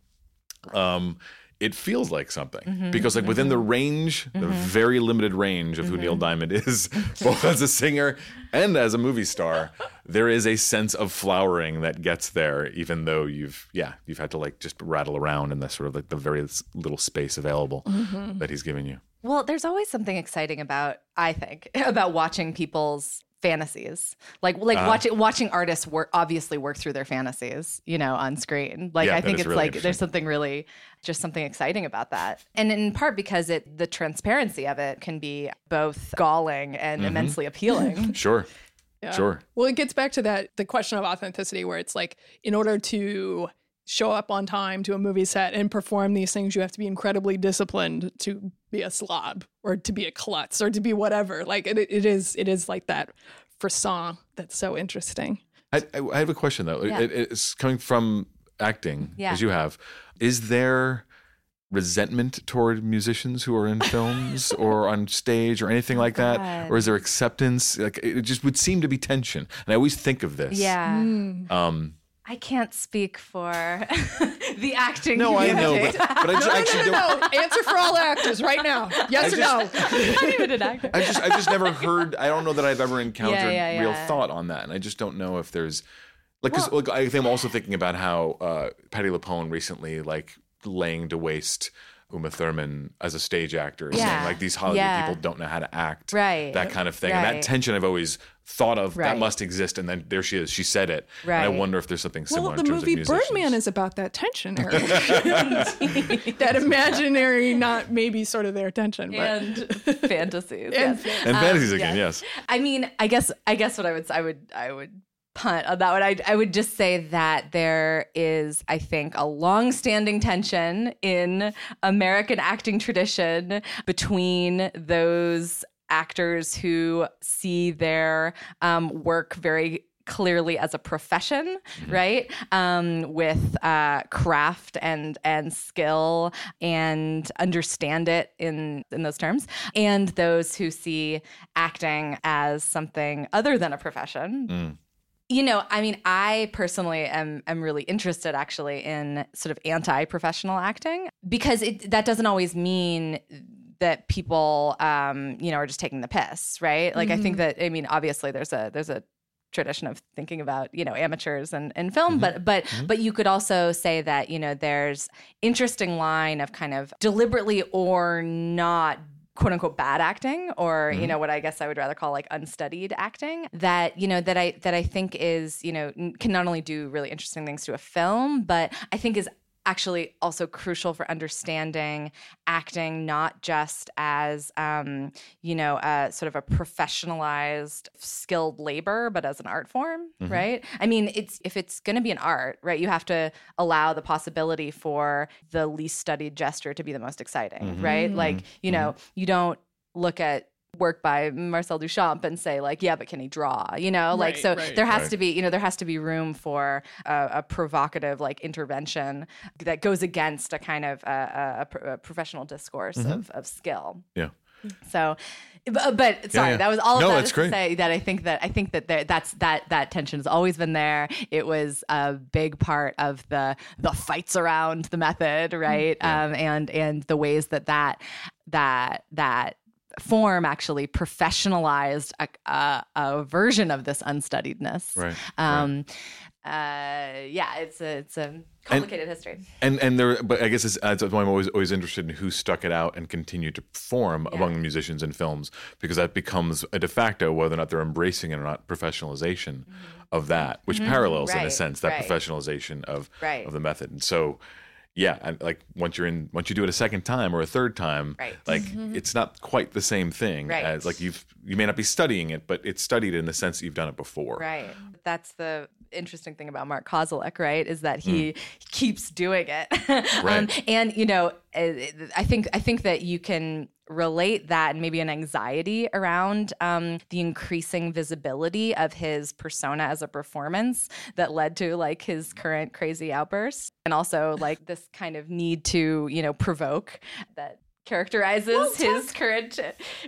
Um, it feels like something Mm-hmm, because, like, within the range, the very limited range of who Neil Mm-hmm. Diamond is, both as a singer and as a movie star, there is a sense of flowering that gets there, even though you've, yeah, you've had to like just rattle around in the sort of like the very little space available Mm-hmm. that he's given you. Well, there's always something exciting about, I think, about watching people's fantasies like like Uh-huh. watching watching artists work obviously work through their fantasies you know on screen like Yeah, i think it's really like there's something really just something exciting about that and in part because it the transparency of it can be both galling and Mm-hmm. immensely appealing Sure. Yeah. Sure. Well, it gets back to that the question of authenticity, where it's like, in order to show up on time to a movie set and perform these things, you have to be incredibly disciplined to be a slob or to be a klutz or to be whatever. Like it, it is, it is like that frisson that's so interesting. I, I I have a question though. Yeah. It, it's coming from acting Yeah. as you have. Is there resentment toward musicians who are in films or on stage or anything like that, or is there acceptance? Like it just would seem to be tension, and I always think of this. yeah Um, i can't speak for the acting no, I know, but, but I just, actually don't. no, answer for all actors right now. Yes or no? I'm not even an actor I just I just never heard. I don't know that I've ever encountered Yeah, yeah, real thought on that, and I just don't know if there's like because like, I think I'm also thinking about how uh, Patti LuPone recently like laying to waste Uma Thurman as a stage actor, saying like these Hollywood Yeah. people don't know how to act, Right. That kind of thing, and that tension I've always thought of that must exist, and then there she is, she said it, and I wonder if there's something similar Well, the in terms movie of. Birdman is about that tension, Eric. that imaginary, not maybe sort of their tension, but and fantasies And yes. and Um, fantasies again, yes. yes. I mean, I guess I guess what I would I would I would punt on that one. I I would just say that there is, I think, a long-standing tension in American acting tradition between those actors who see their um, work very clearly as a profession right? Um, with uh, craft and and skill and understand it in in those terms. And those who see acting as something other than a profession you know, I mean, I personally am am really interested actually in sort of anti-professional acting because it that doesn't always mean that people um, you know, are just taking the piss, right? Like I think mm-hmm. that I mean, obviously there's a there's a tradition of thinking about you know amateurs and, and film mm-hmm. but but mm-hmm. but you could also say that you know there's interesting line of kind of deliberately or not quote unquote bad acting or you mm-hmm. know what i guess i would rather call like unstudied acting that you know that i that i think is you know can not only do really interesting things to a film but i think is actually also crucial for understanding acting not just as um, you know a sort of a professionalized skilled labor but as an art form mm-hmm. right? I mean it's if it's going to be an art right you have to allow the possibility for the least studied gesture to be the most exciting mm-hmm. right? Like mm-hmm. you know you don't look at work by Marcel Duchamp and say like, yeah, but can he draw? You know, like Right, so right. there has Right. to be, you know, there has to be room for a, a provocative like intervention that goes against a kind of uh, a, a, pr- a professional discourse of, of skill. Yeah. So, but, but sorry, yeah. that was all of that that's great. to say that I think that I think that there, that's that that tension has always been there. It was a big part of the the fights around the method, right? Um, and and the ways that that that that form actually professionalized a, a, a version of this unstudiedness. Right, Um, uh, yeah, it's a it's a complicated history. And and there, but I guess it's, that's why I'm always always interested in who stuck it out and continued to perform among musicians in films because that becomes a de facto whether or not they're embracing it or not professionalization of that, which parallels in a Mm-hmm. Sense that right. professionalization of Right. of the method. And so, yeah, and like once you're in, once you do it a second time or a third time, Right. like it's not quite the same thing Right. as like you've you may not be studying it, but it's studied in the sense that you've done it before. Right. That's the interesting thing about Mark Kozelek, right? Is that he keeps doing it. um, and you know, I think I think that you can relate that and maybe an anxiety around um, the increasing visibility of his persona as a performance that led to like his current crazy outbursts and also like this kind of need to you know provoke that characterizes his current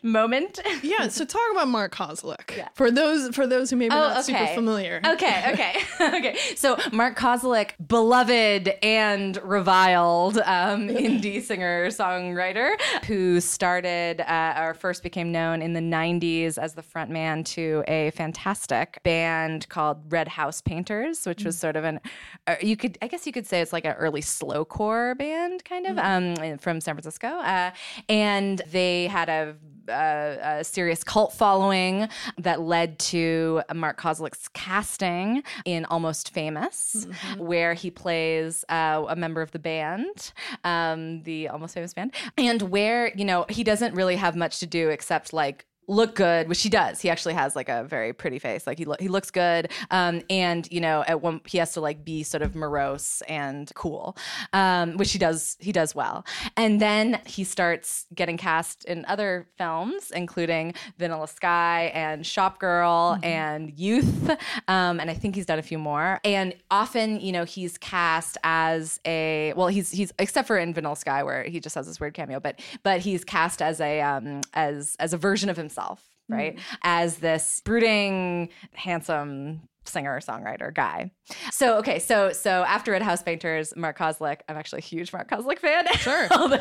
moment Yeah, so talk about Mark Kozelek. Yeah. For those for those who may be Oh, not super familiar. Okay, okay, okay. So Mark Kozelek, beloved and reviled um, indie singer songwriter, who started uh, or first became known in the '90s as the frontman to a fantastic band called Red House Painters, which was sort of an uh, you could I guess you could say it's like an early slowcore band kind of um, from San Francisco, uh, and they had a a, a, serious cult following that led to Mark Kozelek's casting in Almost Famous, mm-hmm. where he plays uh, a member of the band, um, the Almost Famous band, and where you know he doesn't really have much to do except like look good, which he does. He actually has like a very pretty face. Like he lo- he looks good. Um, and you know, at one he has to like be sort of morose and cool, um, which he does. He does well. And then he starts getting cast in other films, including Vanilla Sky and Shop Girl mm-hmm. and Youth. Um, and I think he's done a few more. And often, you know, he's cast as a well, he's he's except for in Vanilla Sky where he just has this weird cameo, but but he's cast as a um, as as a version of himself himself right? Mm. As this brooding, handsome singer songwriter guy. So okay, so so after Red House Painters, Mark Kozelek, I'm actually a huge Mark Kozelek fan. Sure, although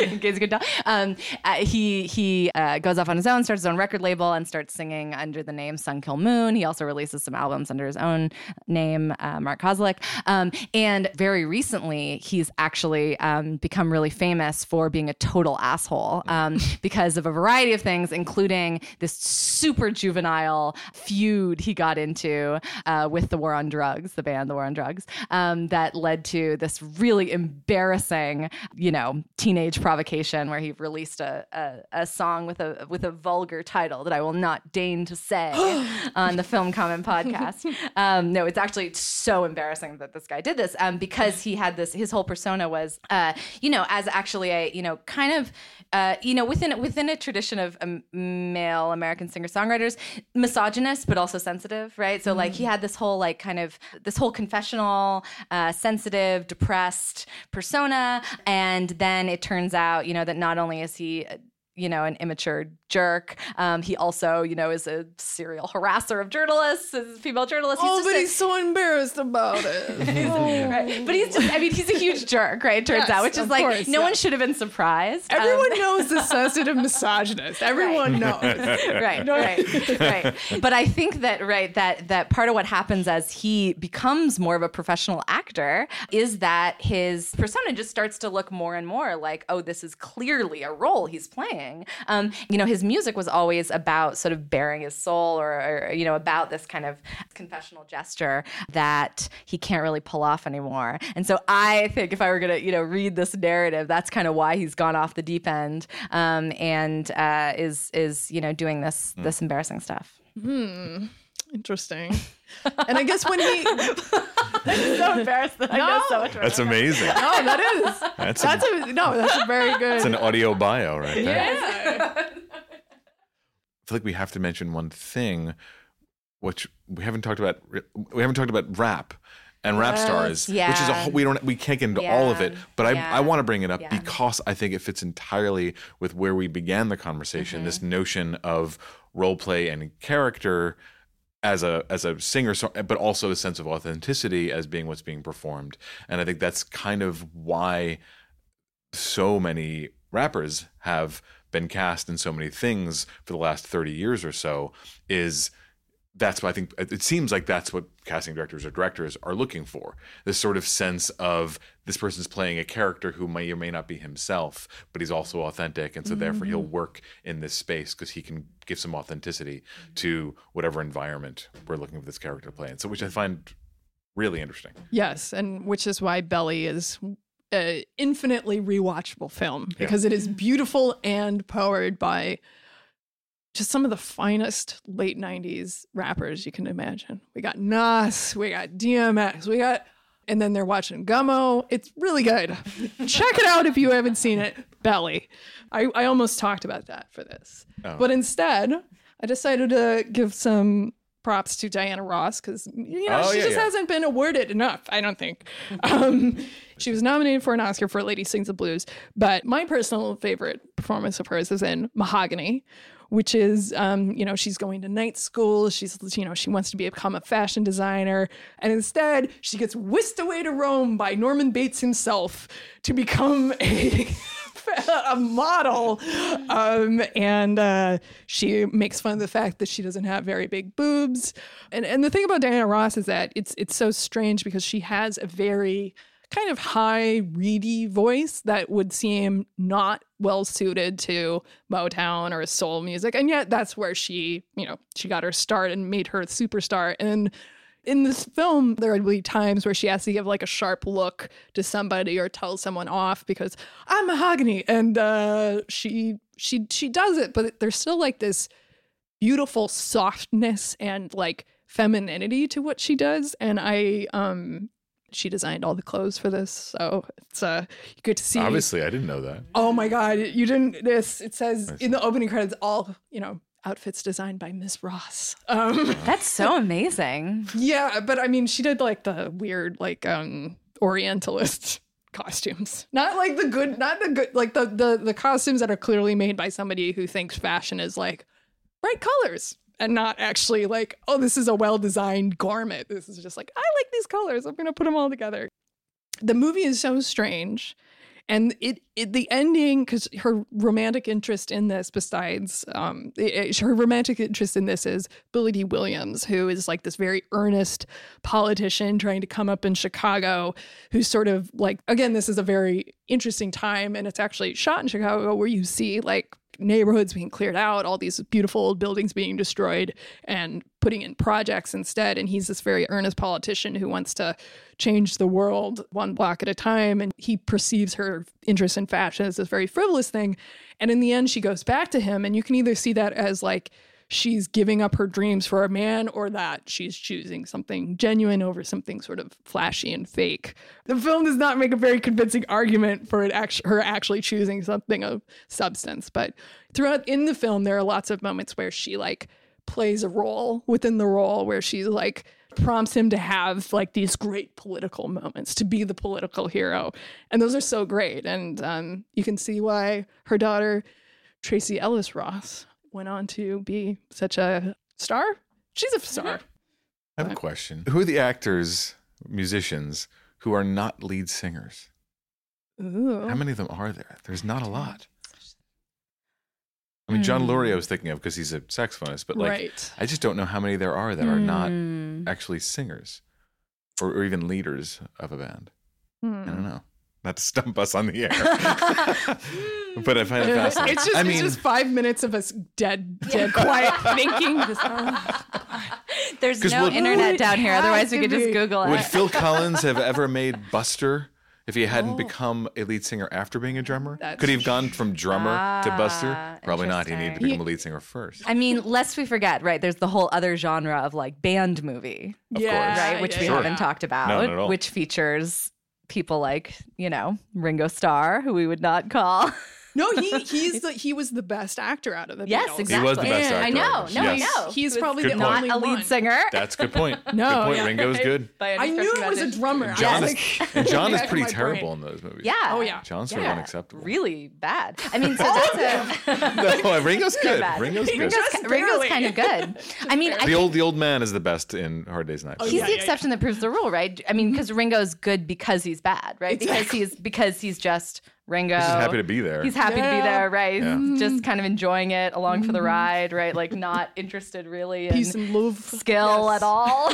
in case you could tell, um, uh, he he uh, goes off on his own, starts his own record label, and starts singing under the name Sun Kil Moon. He also releases some albums under his own name, uh, Mark Kozelek. Um, and very recently, he's actually um, become really famous for being a total asshole um, because of a variety of things, including this super juvenile feud he got into uh, with the War on Drugs, the band, the War on Drugs, um, that led to this really embarrassing, you know, teenage provocation where he released a, a, a song with a with a vulgar title that I will not deign to say on the Film Comment podcast. Um, no, it's actually so embarrassing that this guy did this um, because he had this. His whole persona was, uh, you know, as actually a you know kind of uh, you know within within a tradition of um, male American singer songwriters, misogynist but also sensitive, right? So like he had this whole like kind of this whole confessional, uh, sensitive, depressed persona, and then it turns out, you know, that not only is he you know, an immature jerk. Um, he also, you know, is a serial harasser of journalists, as female journalists. He's oh, but a, he's so embarrassed about it. oh. right. But he's just, I mean, he's a huge jerk, right? It turns yes, out, which is like, course, no yeah. one should have been surprised. Everyone um, knows the sensitive misogynist. Everyone right. knows. right, right, right. But I think that, right, that, that part of what happens as he becomes more of a professional actor is that his persona just starts to look more and more like, oh, this is clearly a role he's playing um, you know, his music was always about sort of bearing his soul or, or, you know, about this kind of confessional gesture that he can't really pull off anymore. And so I think if I were going to, you know, read this narrative, that's kind of why he's gone off the deep end um, and uh, is, is, you know, doing this, mm. this embarrassing stuff. Hmm. Interesting. and I guess when he I'm so embarrassed that no. I know so much. That's amazing. No, that is. That's, that's a, a, no. That's a very good. It's an audio bio right there. Yeah. I feel like we have to mention one thing, which we haven't talked about. We haven't talked about rap and rap stars, yeah. which is a whole, we don't we can't get into yeah. all of it, but I I want to bring it up yeah. because I think it fits entirely with where we began the conversation. Mm-hmm. This notion of role play and character as a as a singer but also a sense of authenticity as being what's being performed and i think that's kind of why so many rappers have been cast in so many things for the last 30 years or so is that's what I think it seems like that's what casting directors or directors are looking for. This sort of sense of this person's playing a character who may or may not be himself, but he's also authentic. And so mm-hmm. therefore he'll work in this space because he can give some authenticity to whatever environment we're looking for this character to play in. So which I find really interesting. Yes. And which is why Belly is an infinitely rewatchable film because yeah. it is beautiful and powered by just some of the finest late 90s rappers you can imagine. We got Nas, we got DMX, we got, and then they're watching Gummo. It's really good. Check it out if you haven't seen it. Belly. I, I almost talked about that for this. Oh. But instead, I decided to give some props to Diana Ross because you know oh, she yeah, just yeah. hasn't been awarded enough. I don't think. Um, she was nominated for an Oscar for Lady Sings the Blues, but my personal favorite performance of hers is in Mahogany, which is, um, you know, she's going to night school. She's, you know, she wants to become a fashion designer. And instead, she gets whisked away to Rome by Norman Bates himself to become a. a model. Um, and uh, she makes fun of the fact that she doesn't have very big boobs. And and the thing about Diana Ross is that it's it's so strange because she has a very kind of high, reedy voice that would seem not well suited to Motown or soul music. And yet that's where she, you know, she got her start and made her a superstar. And in this film, there would be times where she has to give like a sharp look to somebody or tell someone off because I'm mahogany, and uh, she she she does it, but there's still like this beautiful softness and like femininity to what she does, and I um she designed all the clothes for this, so it's uh you get to see. Obviously, I didn't know that. Oh my god, you didn't! This it says in the opening credits all you know outfits designed by Miss Ross. Um, That's so amazing. yeah, but I mean, she did like the weird, like um Orientalist costumes. Not like the good, not the good, like the the the costumes that are clearly made by somebody who thinks fashion is like bright colors and not actually like, oh, this is a well designed garment. This is just like, I like these colors. I'm gonna put them all together. The movie is so strange and it, it the ending because her romantic interest in this besides um it- it- her romantic interest in this is Billy Dee Williams who is like this very earnest politician trying to come up in chicago who's sort of like again this is a very interesting time and it's actually shot in chicago where you see like neighborhoods being cleared out all these beautiful old buildings being destroyed and putting in projects instead and he's this very earnest politician who wants to change the world one block at a time. And he perceives her interest in fashion as this very frivolous thing. And in the end, she goes back to him. And you can either see that as like she's giving up her dreams for a man or that she's choosing something genuine over something sort of flashy and fake. The film does not make a very convincing argument for it her actually choosing something of substance. But throughout in the film, there are lots of moments where she like plays a role within the role where she's like prompts him to have like these great political moments to be the political hero and those are so great and um, you can see why her daughter Tracee Ellis Ross went on to be such a star she's a star I have a question. Who are the actors, musicians who are not lead singers? Ooh. How many of them are there? There's not a lot. I mean, John Hmm. Lurie I was thinking of because he's a saxophonist, but like, right I just don't know how many there are that are not Hmm. actually singers or, or even leaders of a band. I Hmm. don't know. Not to stump us on the air, but I find it fascinating. it's just I it's mean, just five minutes of us dead dead quiet thinking just, oh, There's 'Cause no what- internet It down here. Otherwise, we to could just be. Google would. Phil Collins have ever made Buster if he hadn't Oh. become a lead singer after being a drummer? That's Could he have gone from drummer to Buster? Ah, Probably not. He needed to interesting. become a lead singer first. I mean, lest we forget, right? There's the whole other genre of like band movie, yeah, course. right? Which yeah, we yeah. haven't talked about, not at all. which features people like, you know, Ringo Starr, who we would not call. No, he he's the he was the best actor out of the yes, Beatles. exactly. was the best And- actor I know. No, them. I know. He's probably the point. only not a lead one. singer. That's a good point. No, good point. yeah. Ringo's good. By any I knew of it was a imagination. drummer. John I is, was like, and John is pretty terrible brain. in those movies. Yeah. Oh, yeah. John's sort of Yeah. unacceptable. Really bad. I mean, so that's a. Oh, no, uh, Ringo's good. bad. Ringo's good. Ringo's, Ringo's kind of good. I mean, the old the old man is the best in Hard Day's Night. Oh, he's the exception that proves the rule, right? I mean, because Ringo's good because he's bad, right? Because he's because he's just Ringo. He's just happy to be there. He's happy to be there, right? Yeah. Just kind of enjoying it along for the mm-hmm. ride, right? Like not interested really in Peace and love. skill Yes. at all,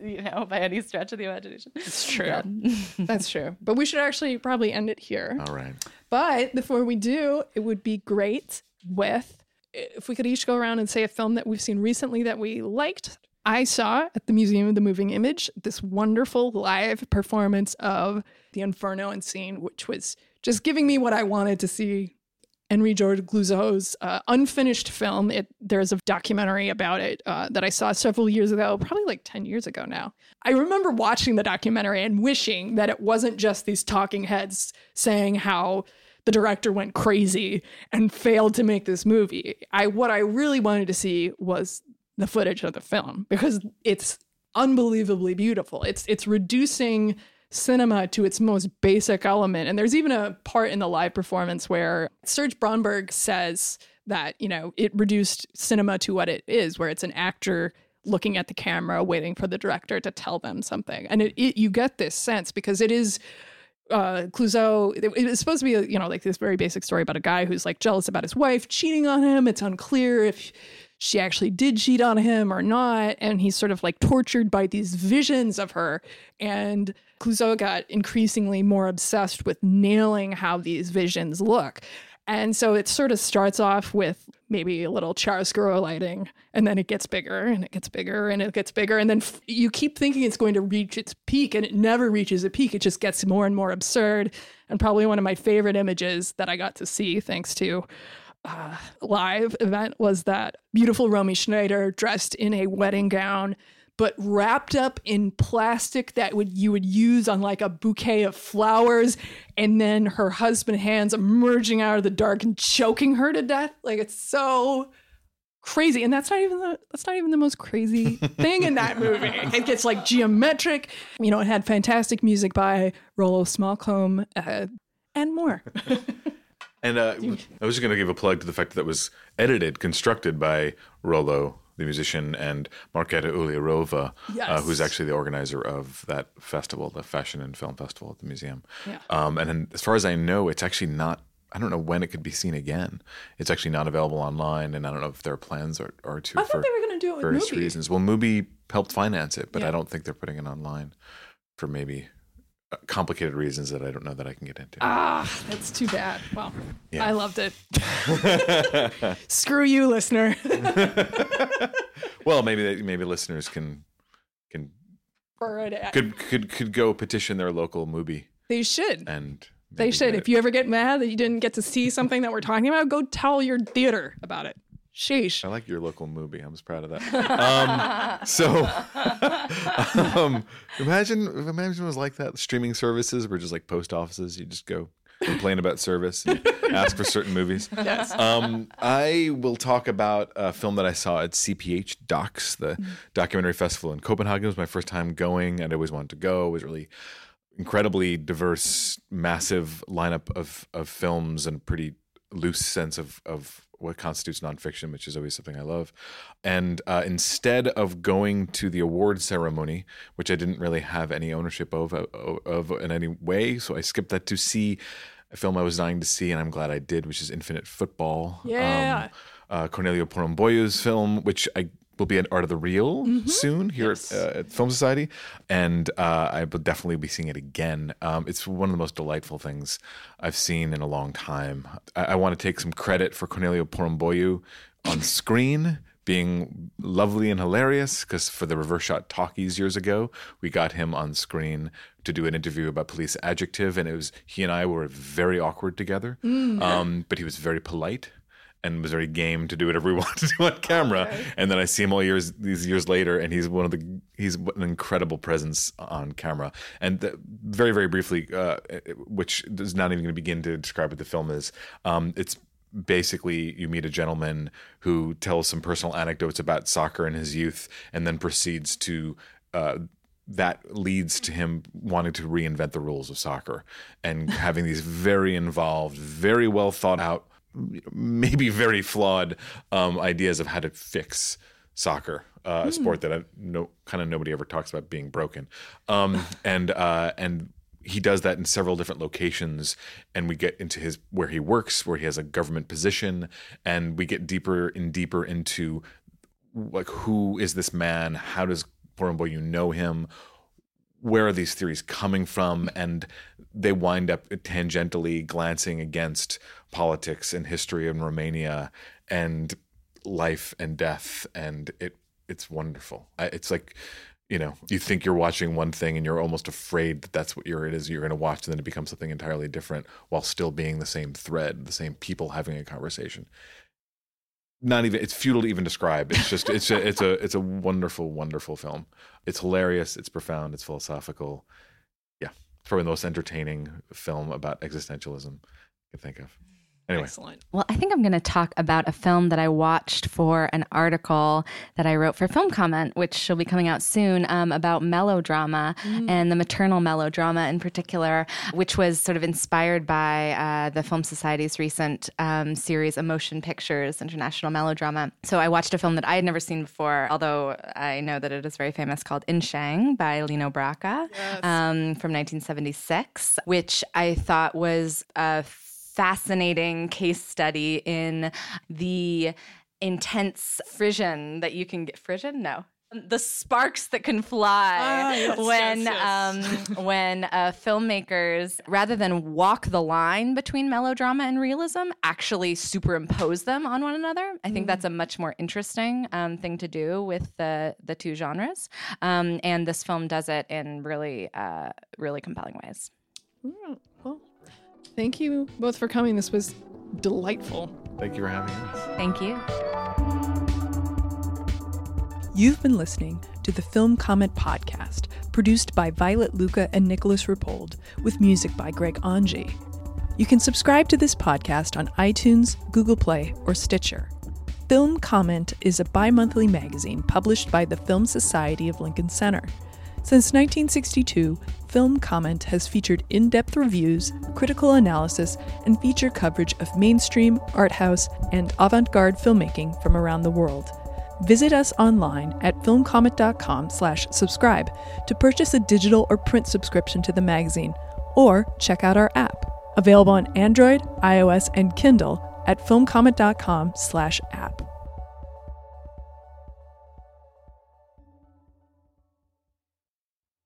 you know, by any stretch of the imagination. It's true. That's true. But we should actually probably end it here. All right. But before we do, it would be great with if we could each go around and say a film that we've seen recently that we liked. I saw at the Museum of the Moving Image this wonderful live performance of The Inferno and Scene, which was just giving me what I wanted to see. Henri-Georges Clouzot's uh, unfinished film. It, there's a documentary about it uh, that I saw several years ago, probably like 10 years ago now. I remember watching the documentary and wishing that it wasn't just these talking heads saying how the director went crazy and failed to make this movie. I what I really wanted to see was the footage of the film because it's unbelievably beautiful. It's it's reducing cinema to its most basic element. And there's even a part in the live performance where Serge Bromberg says that, you know, it reduced cinema to what it is, where it's an actor looking at the camera waiting for the director to tell them something. And it, it you get this sense because it is uh Clouzot it, it was supposed to be a, you know like this very basic story about a guy who's like jealous about his wife cheating on him it's unclear if she actually did cheat on him or not. And he's sort of like tortured by these visions of her. And Clouzot got increasingly more obsessed with nailing how these visions look. And so it sort of starts off with maybe a little chiaroscuro lighting, and then it gets bigger and it gets bigger and it gets bigger. And then f- you keep thinking it's going to reach its peak, and it never reaches a peak. It just gets more and more absurd. And probably one of my favorite images that I got to see, thanks to uh, live event, was that beautiful Romy Schneider dressed in a wedding gown but wrapped up in plastic that would you would use on like a bouquet of flowers and then her husband hands emerging out of the dark and choking her to death. Like it's so crazy. And that's not even the that's not even the most crazy thing in that movie. It gets like geometric. You know it had fantastic music by Rollo Smallcombe uh, and more and uh, I was just going to give a plug to the fact that it was edited constructed by Rollo the musician, and Marketa Uhlirova, yes. uh, who's actually the organizer of that festival, the Fashion and Film Festival at the museum. Yeah. Um, and then, as far as I know, it's actually not. I don't know when it could be seen again. It's actually not available online, and I don't know if their plans are, are to. I thought they were going to do it with various Mubi. reasons. Well, Mubi helped finance it, but Yeah. I don't think they're putting it online for maybe uh, complicated reasons that I don't know that I can get into. Ah, that's too bad. Well, Yeah. I loved it. Screw you, listener. well, maybe they, maybe listeners can can could could could go petition their local movie. they should. and They should. If you ever get mad that you didn't get to see something that we're talking about, go tell your theater about it. Sheesh. I like your local movie. I'm just proud of that. Um, so, um, imagine if imagine it was like that. Streaming services were just like post offices. You just go complain about service, and ask for certain movies. Yes. Um, I will talk about a film that I saw at CPH Docs, the documentary festival in Copenhagen. It was my first time going, and I always wanted to go. It was really incredibly diverse, massive lineup of of films and pretty loose sense of of what constitutes nonfiction, which is always something I love. And uh, instead of going to the award ceremony, which I didn't really have any ownership of, of of in any way, so I skipped that to see a film I was dying to see, and I'm glad I did, which is Infinite Football. Yeah. Um, uh, Corneliu Porumboiu's film, which I will be at Art of the Real soon here Yes. at, uh, at Film Society, and uh, I will definitely be seeing it again. Um, it's one of the most delightful things I've seen in a long time. I, I want to take some credit for Corneliu Porumboiu on screen. Being lovely and hilarious, because for the reverse shot talkies years ago, we got him on screen to do an interview about police adjective, and it was he and I were very awkward together. Um, but he was very polite and was very game to do whatever we wanted to do on camera. And then I see him all years these years later, and he's one of the he's an incredible presence on camera. And the, very very briefly, uh, which is not even going to begin to describe what the film is. Um, it's basically you meet a gentleman who tells some personal anecdotes about soccer in his youth, and then proceeds to. Uh, that leads to him wanting to reinvent the rules of soccer and having these very involved, very well thought out, maybe very flawed um, ideas of how to fix soccer, uh, a sport that I no kind of nobody ever talks about being broken, um, and uh, and he does that in several different locations, and we get into his where he works, where he has a government position, and we get deeper and deeper into like who is this man? How does Porumboiu know him? Where are these theories coming from? And they wind up tangentially glancing against politics and history in Romania and life and death, and it it's wonderful. It's like you know you think you're watching one thing and you're almost afraid that that's what you're it is you're going to watch, and then it becomes something entirely different while still being the same thread, the same people having a conversation not even it's futile to even describe. It's just it's a it's a it's a wonderful wonderful film. It's hilarious it's profound it's philosophical. Yeah it's probably the most entertaining film about existentialism i can think of anyway Excellent. Well, I think I'm going to talk about a film that I watched for an article that I wrote for Film Comment, which will be coming out soon, um, about melodrama and the maternal melodrama in particular, which was sort of inspired by uh, the Film Society's recent um, series, Emotion Pictures International Melodrama. So I watched a film that I had never seen before, although I know that it is very famous, called Insiang by Lino Brocka um, from 1976, which I thought was a fascinating case study in the intense frisson that you can get. Frisson? No the sparks that can fly ah, yes, when yes, um, when uh, filmmakers rather than walk the line between melodrama and realism actually superimpose them on one another i think mm. that's a much more interesting um, thing to do with the the two genres um, and this film does it in really uh, really compelling ways mm, thank you both for coming this was delightful thank you for having us thank you You've been listening to the Film Comment Podcast, produced by Violet Lucca and Nicholas Rapold, with music by Greg Anji. You can subscribe to this podcast on iTunes, Google Play, or Stitcher. Film Comment is a bi monthly magazine published by the Film Society of Lincoln Center. Since 1962, Film Comment has featured in depth reviews, critical analysis, and feature coverage of mainstream, art house, and avant garde filmmaking from around the world. Visit us online at filmcomment.com slash subscribe to purchase a digital or print subscription to the magazine, or check out our app, available on Android, iOS, and Kindle at filmcomment.com slash app.